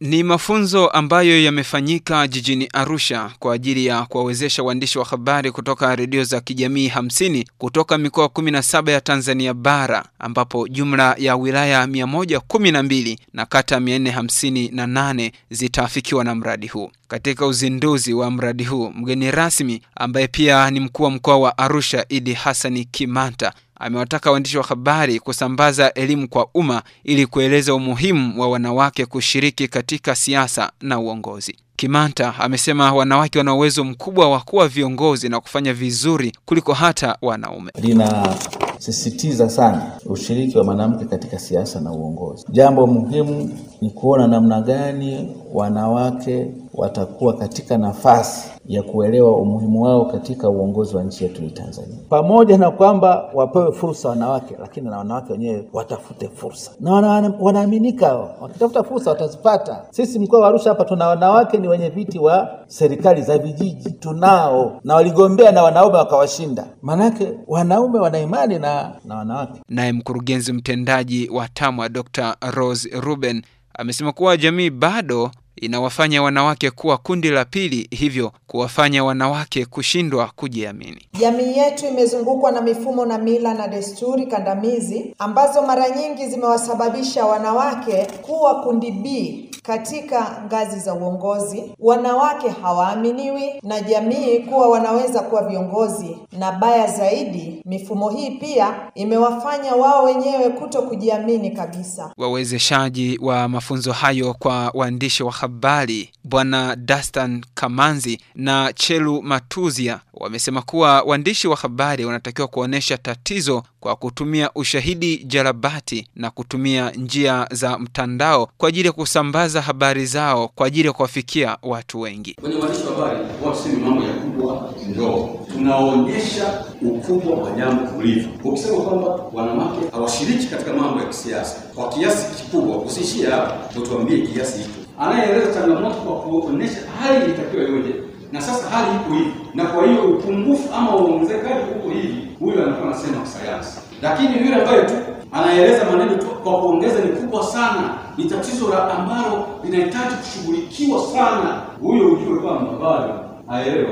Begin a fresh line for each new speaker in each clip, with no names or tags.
Ni mafunzo ambayo yamefanyika jijini Arusha kwa ajili ya kuwawezesha waandishi wa habari kutoka redio za kijamii hamsini kutoka mikoa 17 ya Tanzania bara ambapo jumla ya wilaya 112 na kata 458 zitaafikiwa na mradi huu. Katika uzinduzi wa mradi huu, mgeni rasmi ambaye pia ni mkuu wa mkoa wa Arusha Idi Hassani Kimanta amewataka waandishi wa habari kusambaza elimu kwa umma ili kueleza umuhimu wa wanawake kushiriki katika siasa na uongozi. Kimanta amesema wanawake wana uwezo mkubwa wa kuwa viongozi na kufanya vizuri kuliko hata wanaume.
linasisitiza sana ushiriki wa mwanamke katika siasa na uongozi. Jambo muhimu ni kuona namna gani wanawake watakuwa katika nafasi ya kuelewa umuhimu wao katika uongozi wa nchi yetu ya Tanzania, pamoja na kwamba wapewe fursa wanawake, lakini na wanawake wenyewe watafute fursa na wana, wanaaminika wakitafuta fursa watazipata. Sisi mkoa wa Arusha hapa tuna wanawake ni wenye viti wa serikali za vijiji tunao, na waligombea na wanaume wakawashinda. Maanake wanaume wana imani na, na wanawake.
Naye mkurugenzi mtendaji wa TAMWA Dr. Rose Ruben amesema kuwa jamii bado inawafanya wanawake kuwa kundi la pili, hivyo kuwafanya wanawake kushindwa kujiamini.
Jamii yetu imezungukwa na mifumo na mila na desturi kandamizi ambazo mara nyingi zimewasababisha wanawake kuwa kundi B katika ngazi za uongozi. Wanawake hawaaminiwi na jamii kuwa wanaweza kuwa viongozi, na baya zaidi, mifumo hii pia imewafanya wao wenyewe kuto kujiamini kabisa.
Wawezeshaji wa mafunzo hayo kwa waandishi wa habari Bwana Dastan Kamanzi na Chelu Matuzia wamesema kuwa waandishi wa habari wanatakiwa kuonyesha tatizo kwa kutumia ushahidi jarabati na kutumia njia za mtandao kwa ajili ya kusambaza habari zao kwa ajili ya kuwafikia watu wengi.
Kwenye waandishi wa habari huwa tusemi mambo ya kubwa ndogo, tunaonyesha ukubwa wa jambo ulivyo. Ukisema kwamba wanawake hawashiriki katika mambo ya kisiasa kwa kiasi kikubwa, usiishie hapo, tuambie kiasi hicho. Anayeeleza changamoto kwa kuonyesha hali itakiwa iweje, na sasa hali iko hivi, na kwa hiyo upungufu ama uongezekaji huko hivi, huyo anakuwa anasema kisayansi, lakini yule ambaye tu anaeleza maneno tu kwa kuongeza ni kubwa sana, ni tatizo la ambalo linahitaji kushughulikiwa sana, huyo ujue kwamba bado haelewa.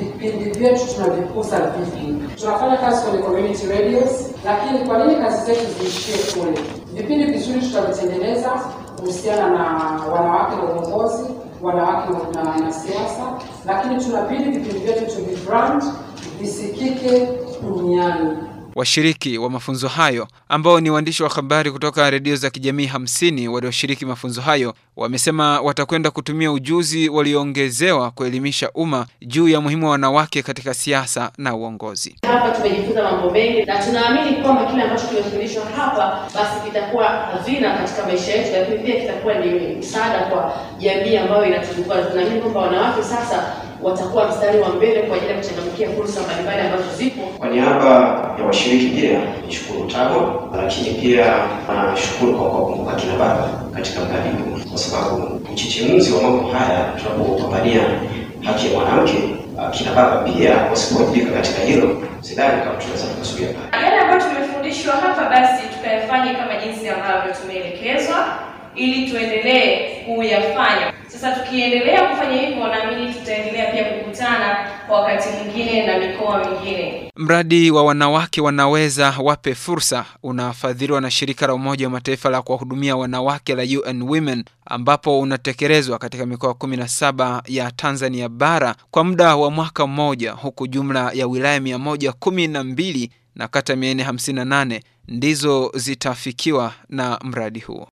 Vipindi vyetu tunavikuza vipi? Tunafanya kazi kwenye community radios, lakini kwa nini kazi zetu ziishie kule? Vipindi vizuri tutavitengeneza kuhusiana na wanawake na uongozi, wanawake na, siasa, lakini tunabidi vipindi vyetu tuvibrand visikike duniani.
Washiriki wa mafunzo hayo ambao ni waandishi wa habari kutoka redio za kijamii hamsini walioshiriki mafunzo hayo wamesema watakwenda kutumia ujuzi walioongezewa kuelimisha umma juu ya muhimu wa wanawake katika siasa na uongozi.
Hapa tumejifunza mambo mengi na tunaamini kwamba kile ambacho kimefundishwa hapa basi kitakuwa hazina katika maisha yetu, lakini pia kitakuwa ni msaada kwa jamii ambayo inatuzunguka. Tunaamini kwamba wanawake sasa watakuwa mstari wa mbele kwa ajili ya kuchangamkia fursa mbalimbali ambazo zipo.
Kwa niaba ya washiriki pia nishukuru TAGWA, lakini pia nashukuru kwa kuwakumbuka kina baba katika mradi huu, kwa sababu mchichimuzi wa mambo haya tunapopambania haki ya mwanamke, kina baba pia wasipowajibika katika hilo, sidhani kama tunaweza tukasuia pale.
Yale ambayo tumefundishwa hapa, basi tukayafanye kama jinsi ambavyo tumeelekezwa, ili tuendelee kuyafanya. Sasa tukiendelea kufanya hivyo, naamini tutaendelea pia kukutana kwa wakati mwingine na mikoa mingine.
Mradi wa wanawake wanaweza wape fursa unafadhiliwa na shirika la Umoja wa Mataifa la kuwahudumia wanawake la UN Women, ambapo unatekelezwa katika mikoa 17 ya Tanzania bara kwa muda wa mwaka mmoja, huku jumla ya wilaya 112 na kata 458 ndizo zitafikiwa na mradi huo.